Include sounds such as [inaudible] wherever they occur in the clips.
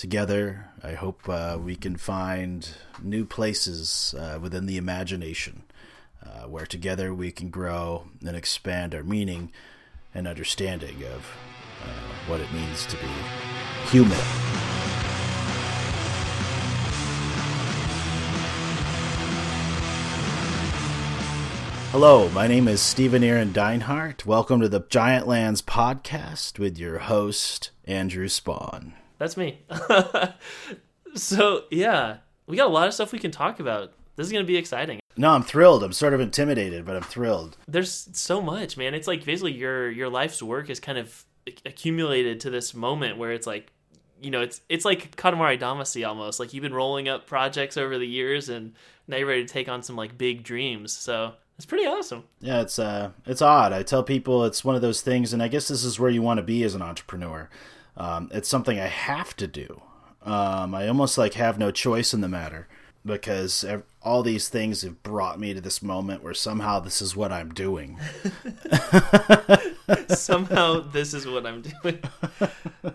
Together, I hope uh, we can find new places uh, within the imagination uh, where together we can grow and expand our meaning and understanding of uh, what it means to be human. Hello, my name is Stephen Aaron Dinehart. Welcome to the Giant Lands podcast with your host, Andrew Spawn. That's me. [laughs] so, yeah, we got a lot of stuff we can talk about. This is going to be exciting. No, I'm thrilled. I'm sort of intimidated, but I'm thrilled. There's so much, man. It's like basically your your life's work is kind of accumulated to this moment where it's like you know, it's it's like Katamari Damacy almost. Like you've been rolling up projects over the years and now you're ready to take on some like big dreams. So it's pretty awesome. Yeah, it's uh, it's odd. I tell people it's one of those things, and I guess this is where you want to be as an entrepreneur. Um, it's something I have to do. Um, I almost like have no choice in the matter because all these things have brought me to this moment where somehow this is what I'm doing. [laughs] somehow this is what I'm doing.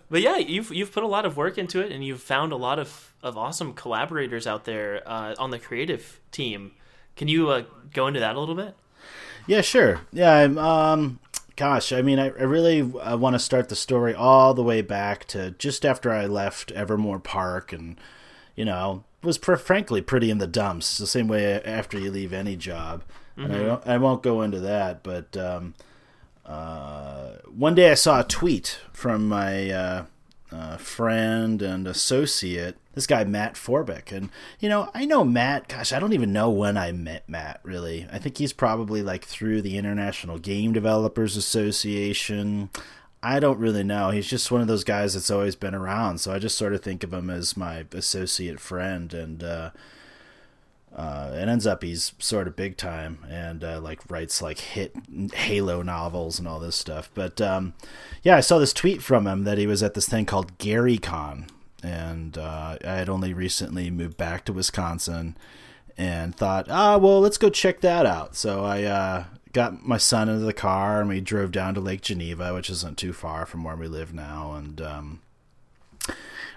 But yeah, you've you've put a lot of work into it, and you've found a lot of of awesome collaborators out there uh, on the creative team. Can you uh, go into that a little bit? Yeah, sure. Yeah, I'm. Um, gosh, I mean, I, I really uh, want to start the story all the way back to just after I left Evermore Park, and you know, was pr- frankly pretty in the dumps. The same way after you leave any job, mm-hmm. and I, mm-hmm. I won't go into that. But um, uh, one day I saw a tweet from my uh, uh, friend and associate, this guy Matt Forbeck, and you know I know Matt. Gosh, I don't even know when I met Matt. Really, I think he's probably like through the International Game Developers Association. I don't really know. He's just one of those guys that's always been around. So I just sort of think of him as my associate friend, and uh, uh, it ends up he's sort of big time and uh, like writes like hit Halo novels and all this stuff. But um, yeah, I saw this tweet from him that he was at this thing called GaryCon, and uh, I had only recently moved back to Wisconsin and thought, ah, well, let's go check that out. So I uh, got my son into the car and we drove down to Lake Geneva, which isn't too far from where we live now, and um,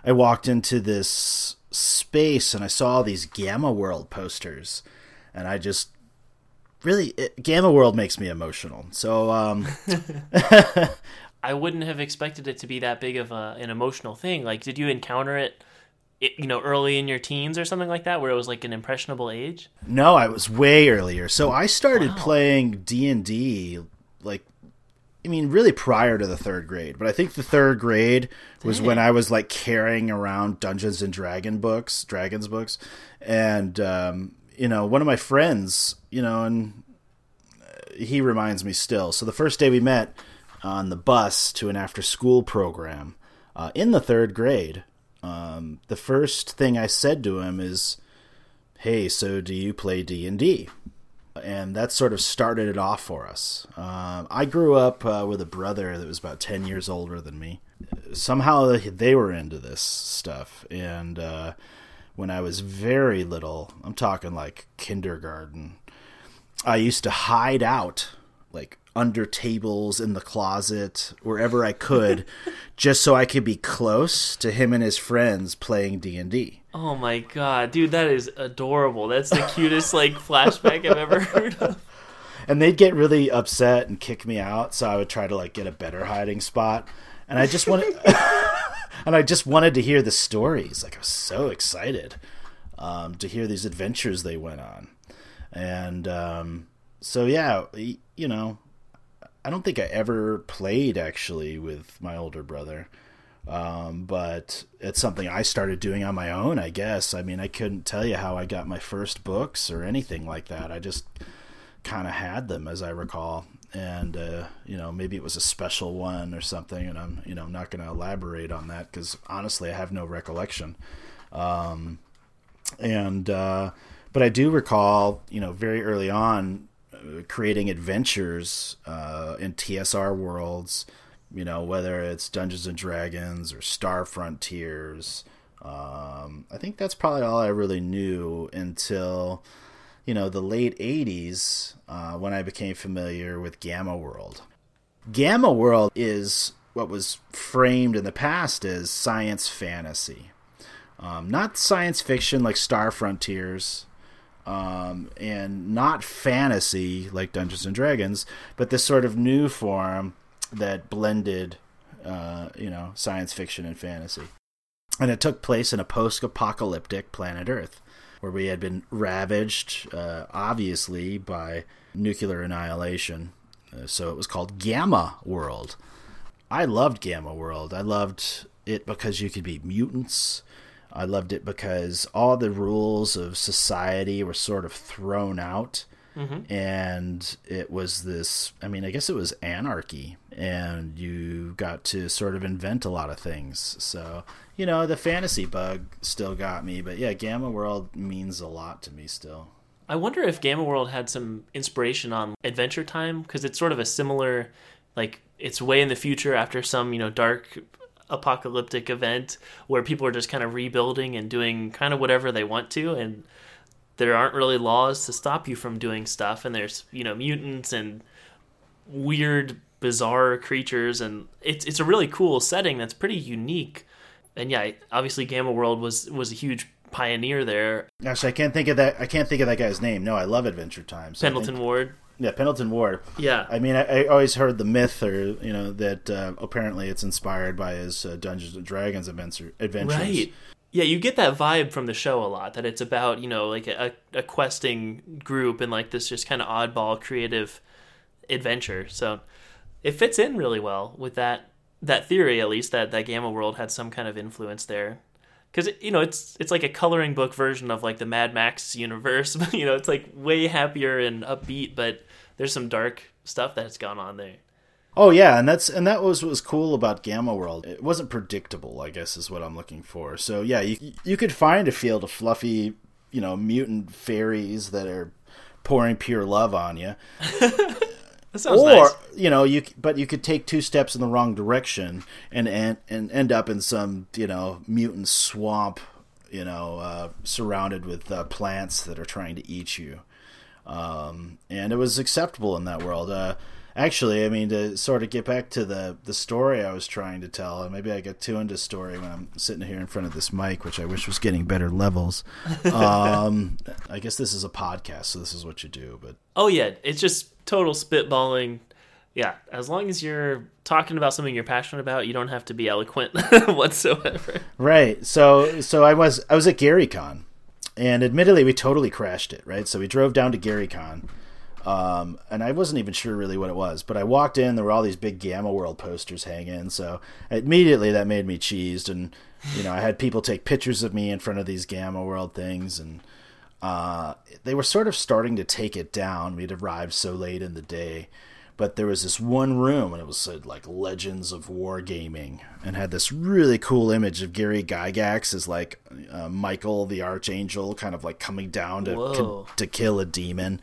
I walked into this space and I saw all these Gamma World posters, and I just really it, Gamma World makes me emotional. So um, [laughs] [laughs] I wouldn't have expected it to be that big of a, an emotional thing. Like, did you encounter it? It, you know, early in your teens or something like that, where it was like an impressionable age. No, I was way earlier. So I started wow. playing D and D like I mean, really prior to the third grade, but I think the third grade was Dang. when I was like carrying around Dungeons and Dragon books, Dragons books, and um, you know, one of my friends, you know, and he reminds me still. So the first day we met on the bus to an after-school program uh, in the third grade, um, the first thing I said to him is, "Hey, so do you play D and D?" and that sort of started it off for us. Uh, I grew up uh, with a brother that was about 10 years older than me. Somehow they were into this stuff. And uh, when I was very little, I'm talking like kindergarten, I used to hide out like under tables in the closet wherever I could [laughs] just so I could be close to him and his friends playing D&D. Oh my god, dude, that is adorable. That's the cutest like flashback I've ever [laughs] heard of. And they'd get really upset and kick me out, so I would try to like get a better hiding spot. And I just wanted [laughs] and I just wanted to hear the stories. Like I was so excited um, to hear these adventures they went on. And um, so yeah, you know, I don't think I ever played actually with my older brother. Um, but it's something I started doing on my own, I guess. I mean, I couldn't tell you how I got my first books or anything like that. I just kind of had them, as I recall. And, uh, you know, maybe it was a special one or something. And I'm, you know, not going to elaborate on that because honestly, I have no recollection. Um, and, uh, but I do recall, you know, very early on creating adventures uh, in TSR worlds you know, whether it's Dungeons and Dragons or Star Frontiers. Um, I think that's probably all I really knew until, you know, the late 80s uh, when I became familiar with Gamma World. Gamma World is what was framed in the past as science fantasy. Um, not science fiction like Star Frontiers, um, and not fantasy like Dungeons and Dragons, but this sort of new form that blended, uh, you know, science fiction and fantasy. And it took place in a post-apocalyptic planet Earth, where we had been ravaged, uh, obviously, by nuclear annihilation. Uh, so it was called Gamma World. I loved Gamma World. I loved it because you could be mutants. I loved it because all the rules of society were sort of thrown out. Mm-hmm. And it was this, I mean, I guess it was anarchy. And you got to sort of invent a lot of things. So, you know, the fantasy bug still got me. But yeah, Gamma World means a lot to me still. I wonder if Gamma World had some inspiration on Adventure Time because it's sort of a similar, like it's way in the future after some you know dark apocalyptic event where people are just kind of rebuilding and doing kind of whatever they want to and there aren't really laws to stop you from doing stuff and there's you know mutants and weird bizarre creatures and it's it's a really cool setting that's pretty unique and yeah obviously gamma world was was a huge pioneer there. Gosh, I can't think of that. I can't think of that guy's name. No, I love Adventure Time. So Pendleton think, Ward. Yeah, Pendleton Ward. Yeah. I mean, I, I, always heard the myth, or you know, that uh, apparently it's inspired by his uh, Dungeons and Dragons adventure, adventures. Right. Yeah, you get that vibe from the show a lot. That it's about you know like a, a questing group and like this just kind of oddball creative adventure. So it fits in really well with that that theory at least that that Gamma World had some kind of influence there because you know it's it's like a coloring book version of like the Mad Max universe. [laughs] you know, it's like way happier and upbeat, but there's some dark stuff that's gone on there. Oh yeah, and that's and that was what was cool about Gamma World. It wasn't predictable, I guess is what I'm looking for. So yeah, you you could find a field of fluffy, you know, mutant fairies that are pouring pure love on you. [laughs] or nice. you know you but you could take two steps in the wrong direction and and, and end up in some you know mutant swamp you know uh, surrounded with uh, plants that are trying to eat you um, and it was acceptable in that world uh, actually i mean to sort of get back to the the story i was trying to tell and maybe i get too into story when i'm sitting here in front of this mic which i wish was getting better levels [laughs] um, i guess this is a podcast so this is what you do but oh yeah it's just total spitballing. Yeah, as long as you're talking about something you're passionate about, you don't have to be eloquent [laughs] whatsoever. Right. So so I was I was at GaryCon, and admittedly we totally crashed it. Right. So we drove down to GaryCon. Um, and I wasn't even sure really what it was, but I walked in. There were all these big Gamma World posters hanging, so immediately that made me cheesed. And you know, I had people take pictures of me in front of these Gamma World things, and uh, they were sort of starting to take it down. We'd arrived so late in the day, but there was this one room, and it was uh, like Legends of Wargaming, and had this really cool image of Gary Gygax as like uh, Michael the Archangel, kind of like coming down to to kill a demon.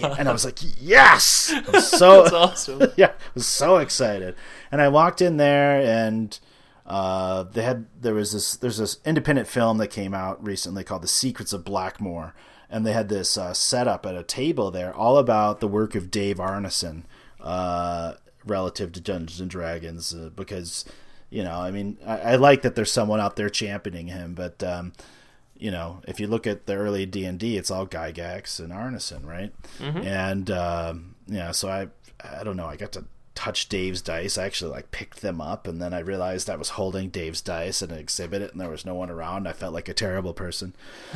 And I was like, [laughs] yes! Was so [laughs] awesome. [laughs] yeah, I was so excited, and I walked in there and uh, they had there was this there's this independent film that came out recently called The Secrets of Blackmoor, and they had this uh, setup at a table there all about the work of Dave Arneson uh, relative to Dungeons and Dragons uh, because you know I mean I, I, like that there's someone out there championing him, but um, you know if you look at the early D and D, it's all Gygax and Arneson, right? Mm-hmm. And um, yeah, so I I don't know I got to touch Dave's dice. I actually like picked them up, and then I realized I was holding Dave's dice in an exhibit, and there was no one around. I felt like a terrible person,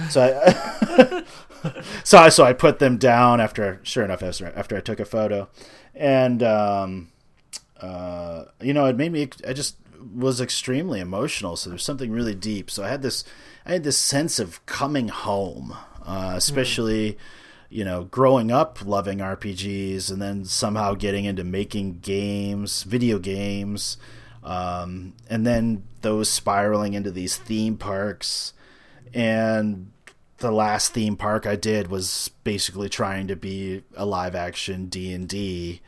so I [laughs] so I so I put them down after sure enough after after I took a photo, and um, uh, you know it made me I just was extremely emotional. So there's something really deep. So I had this I had this sense of coming home, uh, especially. Mm you know, growing up loving RPGs and then somehow getting into making games, video games, um, and then those spiraling into these theme parks. And the last theme park I did was basically trying to be a live action D and D.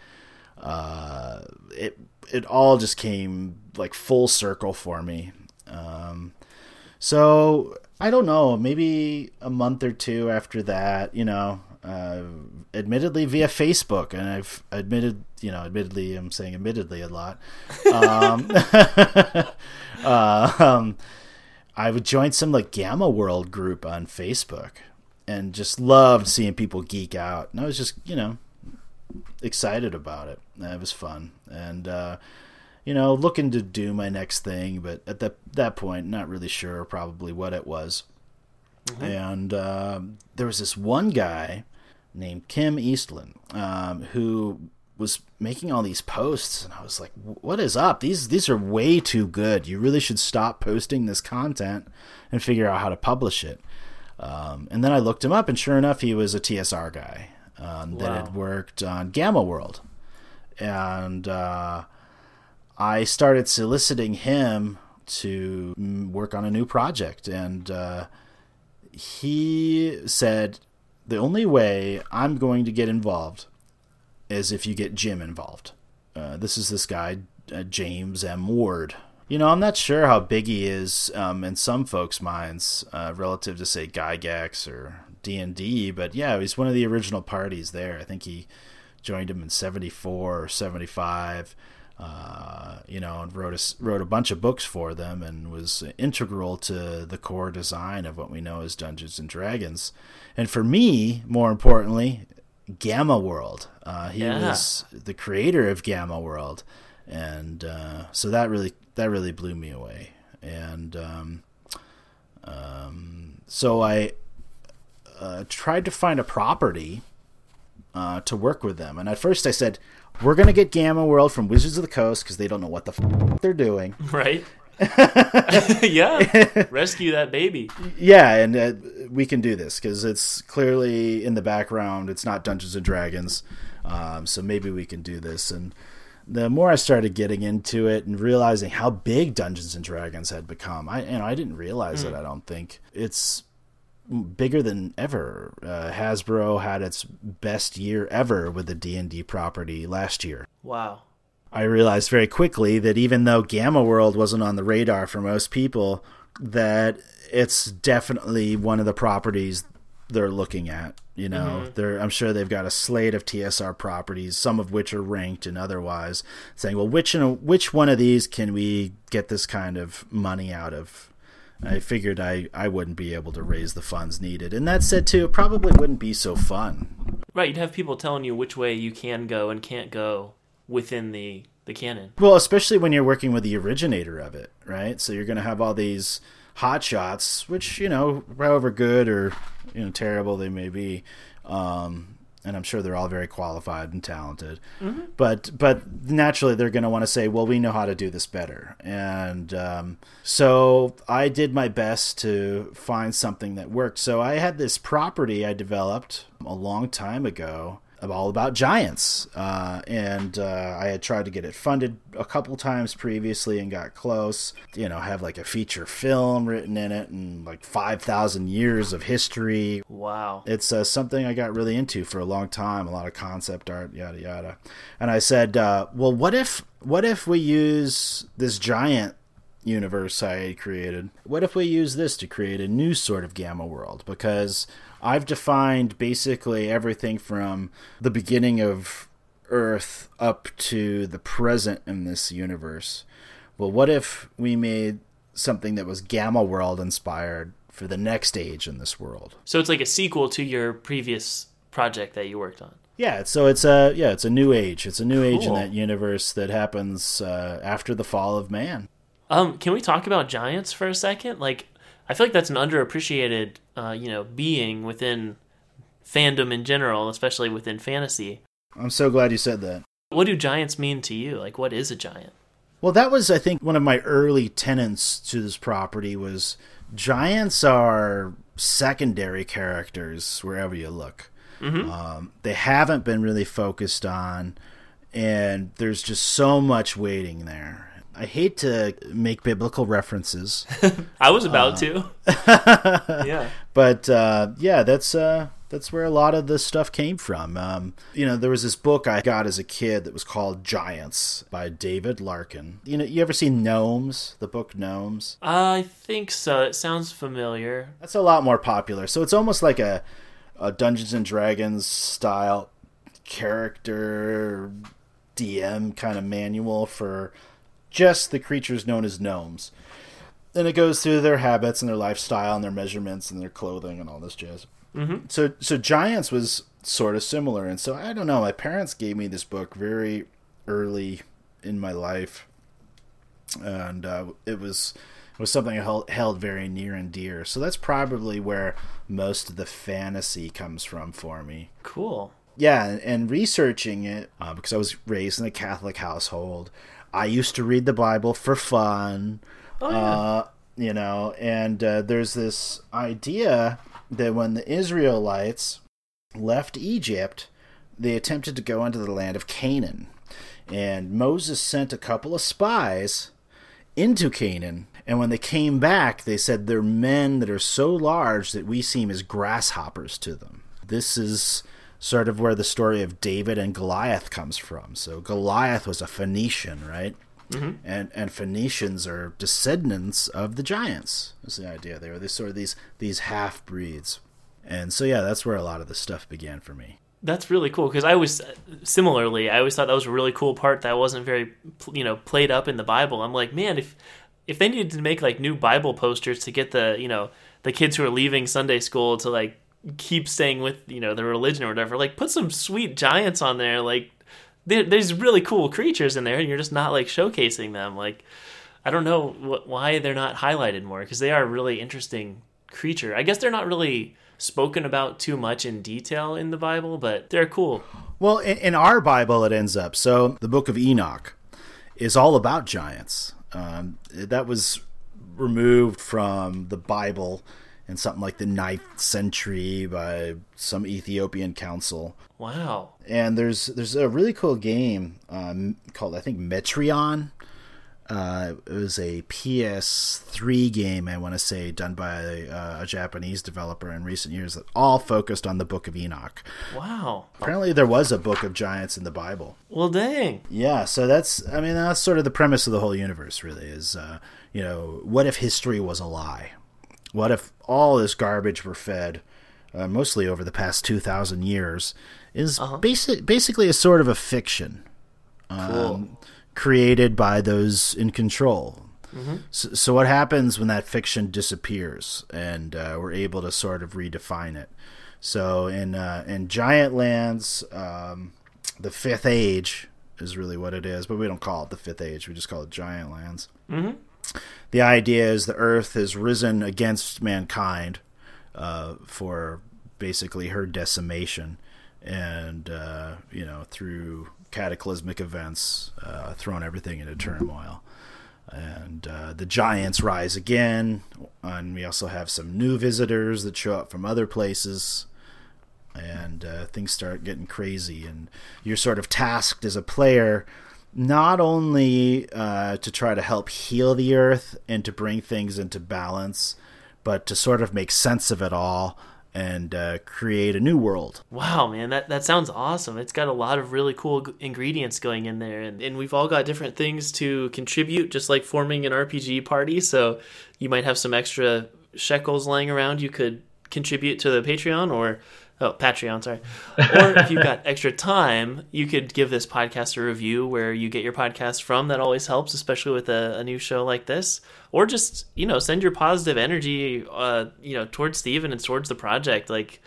Uh, it it all just came like full circle for me. Um, so I don't know, maybe a month or two after that, you know, uh, admittedly via Facebook, and I've admitted, you know, admittedly, I'm saying admittedly a lot. Um, [laughs] uh, um, I would join some like Gamma World group on Facebook and just loved seeing people geek out. And I was just, you know, excited about it. It was fun. And, uh, you know, looking to do my next thing, but at that that point, not really sure probably what it was. Mm-hmm. And uh, there was this one guy named Kim Eastland um, who was making all these posts, and I was like, "What is up? These these are way too good. You really should stop posting this content and figure out how to publish it." Um, and then I looked him up, and sure enough, he was a TSR guy um, wow. that had worked on Gamma World, and uh, I started soliciting him to work on a new project, and uh, he said the only way I'm going to get involved is if you get Jim involved. Uh, this is this guy, uh, James M. Ward. You know, I'm not sure how big he is um, in some folks' minds uh, relative to, say, Gygax or D&D, but yeah, he's one of the original parties there. I think he joined him in 74 or 75. Uh, you know, and wrote a, wrote a bunch of books for them and was integral to the core design of what we know as Dungeons and Dragons. And for me, more importantly, Gamma World. Uh, he yeah. was the creator of Gamma World, and uh, so that really that really blew me away. And um, um, so I uh, tried to find a property uh, to work with them. And at first I said, "We're gonna get Gamma World from Wizards of the Coast because they don't know what the f- they're doing." [laughs] Right. [laughs] [laughs] yeah, rescue that baby. Yeah, and uh, we can do this because it's clearly in the background. It's not Dungeons and Dragons, um, so maybe we can do this. And the more I started getting into it and realizing how big Dungeons and Dragons had become, I you know I didn't realize mm. it. I don't think it's bigger than ever. Uh, Hasbro had its best year ever with the D and D property last year. Wow. I realized very quickly that even though Gamma World wasn't on the radar for most people, that it's definitely one of the properties they're looking at. You know, mm-hmm. they're I'm sure they've got a slate of TSR properties, some of which are ranked and otherwise, saying, well, which which one of these can we get this kind of money out of? I figured I, I wouldn't be able to raise the funds needed. And that said, too, it probably wouldn't be so fun. Right, you'd have people telling you which way you can go and can't go within the the canon. Well, especially when you're working with the originator of it, right? So you're going to have all these hot shots, which you know, however good or you know terrible they may be, um, and I'm sure they're all very qualified and talented. Mm-hmm. But but naturally, they're going to want to say, "Well, we know how to do this better." And um, so I did my best to find something that worked. So I had this property I developed a long time ago all about giants. Uh, and uh, I had tried to get it funded a couple times previously and got close. You know, have like a feature film written in it and like 5,000 years of history. Wow. It's uh, something I got really into for a long time, a lot of concept art, yada, yada. And I said, uh, well, what if, what if we use this giant universe I had created? What if we use this to create a new sort of gamma world? Because I've defined basically everything from the beginning of Earth up to the present in this universe. Well, what if we made something that was Gamma World inspired for the next age in this world? So it's like a sequel to your previous project that you worked on. Yeah, so it's a yeah, it's a new age. It's a new cool. age in that universe that happens uh, after the fall of man. Um, can we talk about giants for a second? Like, I feel like that's an underappreciated, uh, you know, being within fandom in general, especially within fantasy. I'm so glad you said that. What do giants mean to you? Like, what is a giant? Well, that was, I think, one of my early tenants to this property was giants are secondary characters wherever you look. Mm-hmm. Um, they haven't been really focused on, and there's just so much waiting there. I hate to make biblical references. [laughs] I was about uh, to. [laughs] yeah. But uh, yeah, that's uh, that's where a lot of this stuff came from. Um, you know, there was this book I got as a kid that was called Giants by David Larkin. You know, you ever seen Gnomes? The book Gnomes? I think so. It sounds familiar. That's a lot more popular. So it's almost like a, a Dungeons and Dragons style character DM kind of manual for just the creatures known as gnomes. and it goes through their habits and their lifestyle and their measurements and their clothing and all this jazz. Mm-hmm. So so Giants was sort of similar, and so I don't know. My parents gave me this book very early in my life, and uh, it was it was something I held, held very near and dear. So that's probably where most of the fantasy comes from for me. Cool. Yeah, and, and researching it uh, because I was raised in a Catholic household. I used to read the Bible for fun. Oh, yeah. Uh, you know, and uh, there's this idea that when the Israelites left Egypt, they attempted to go into the land of Canaan. And Moses sent a couple of spies into Canaan. And when they came back, they said they're men that are so large that we seem as grasshoppers to them. This is sort of where the story of David and Goliath comes from. So Goliath was a Phoenician, right? Mm-hmm. And and Phoenicians are descendants of the giants. Is the idea there? They sort of these these half breeds. And so yeah, that's where a lot of the stuff began for me. That's really cool because I was similarly. I always thought that was a really cool part that wasn't very, you know, played up in the Bible. I'm like, man, if if they needed to make like new Bible posters to get the you know the kids who are leaving Sunday school to like keep staying with you know their religion or whatever, like put some sweet giants on there. Like there, there's really cool creatures in there, and you're just not like showcasing them. Like I don't know wh- why they're not highlighted more because they are really interesting creature. I guess they're not really spoken about too much in detail in the Bible, but they're cool. Well, in, in our Bible, it ends up so the book of Enoch is all about giants. Um, that was removed from the Bible in something like the ninth century by some Ethiopian council. Wow. And there's there's a really cool game um, called I think Metreon. Uh, it was a PS3 game, I want to say, done by uh, a Japanese developer in recent years that all focused on the Book of Enoch. Wow. Apparently, there was a Book of Giants in the Bible. Well, dang. Yeah, so that's I mean that's sort of the premise of the whole universe. Really, is uh, you know what if history was a lie? What if all this garbage were fed, uh, mostly over the past two thousand years, is Uh-huh. basic basically a sort of a fiction um, created by those in control. So, so what happens when that fiction disappears and uh, we're able to sort of redefine it? So in uh, in Giant Lands, um, the Fifth Age is really what it is, but we don't call it the Fifth Age. We just call it Giant Lands. Mhm. The idea is the Earth has risen against mankind uh, for basically her decimation, and uh, you know through cataclysmic events, uh, thrown everything into turmoil. And uh, the giants rise again, and we also have some new visitors that show up from other places and uh, things start getting crazy and you're sort of tasked as a player not only uh, to try to help heal the earth and to bring things into balance but to sort of make sense of it all and uh, create a new world Wow, man, that, that sounds awesome. It's got a lot of really cool g- ingredients going in there, and, and we've all got different things to contribute, just like forming an RPG party. So you might have some extra shekels laying around you could contribute to the Patreon or. Oh, Patreon, sorry. Or if you've got extra time, you could give this podcast a review where you get your podcast from. That always helps, especially with a, a new show like this. Or just, you know, send your positive energy, uh, you know, towards Steven and towards the project. Like,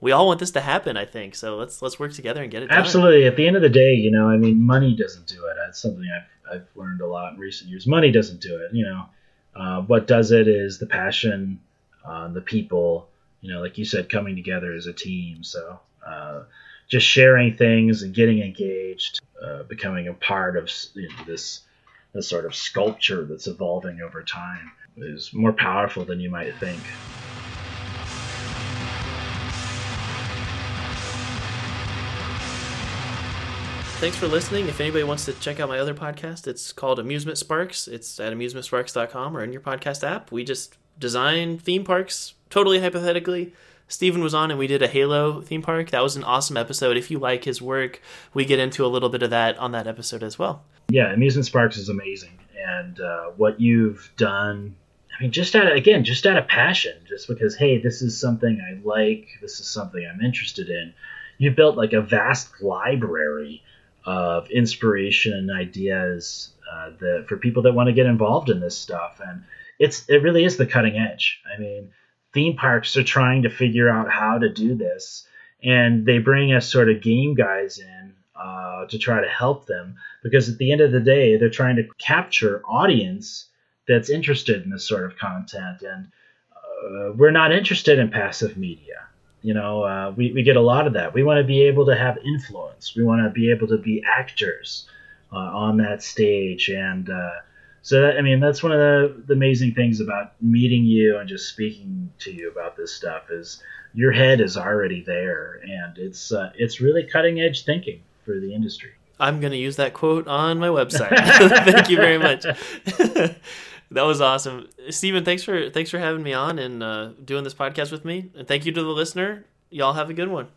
we all want this to happen, I think. So let's let's work together and get it done. Absolutely. At the end of the day, you know, I mean, money doesn't do it. That's something I've, I've learned a lot in recent years. Money doesn't do it. You know, uh, what does it is the passion, uh, the people. You know, like you said, coming together as a team. So uh, just sharing things and getting engaged, uh, becoming a part of you know, this this sort of sculpture that's evolving over time is more powerful than you might think. Thanks for listening. If anybody wants to check out my other podcast, it's called Amusement Sparks. It's at amusementsparks.com or in your podcast app. We just design theme parks totally hypothetically. Steven was on and we did a Halo theme park. That was an awesome episode. If you like his work, we get into a little bit of that on that episode as well. yeah, Amusement Sparks is amazing, and uh, what you've done. I mean, just out of, again, just out of passion, just because hey, this is something I like, this is something I'm interested in. You built like a vast library of inspiration and ideas uh, that for people that want to get involved in this stuff, and it's it really is the cutting edge. I mean, theme parks are trying to figure out how to do this, and they bring us sort of game guys in uh, to try to help them because at the end of the day, they're trying to capture audience that's interested in this sort of content, and uh, we're not interested in passive media. You know, uh, we, we get a lot of that. We want to be able to have influence. We want to be able to be actors uh, on that stage. And uh, so, that, I mean, that's one of the, the amazing things about meeting you and just speaking to you about this stuff is your head is already there, and it's uh, it's really cutting edge thinking for the industry. I'm going to use that quote on my website. [laughs] [laughs] Thank you very much. [laughs] that was awesome, Stephen. Thanks for thanks for having me on and uh, doing this podcast with me. And thank you to the listener. Y'all have a good one.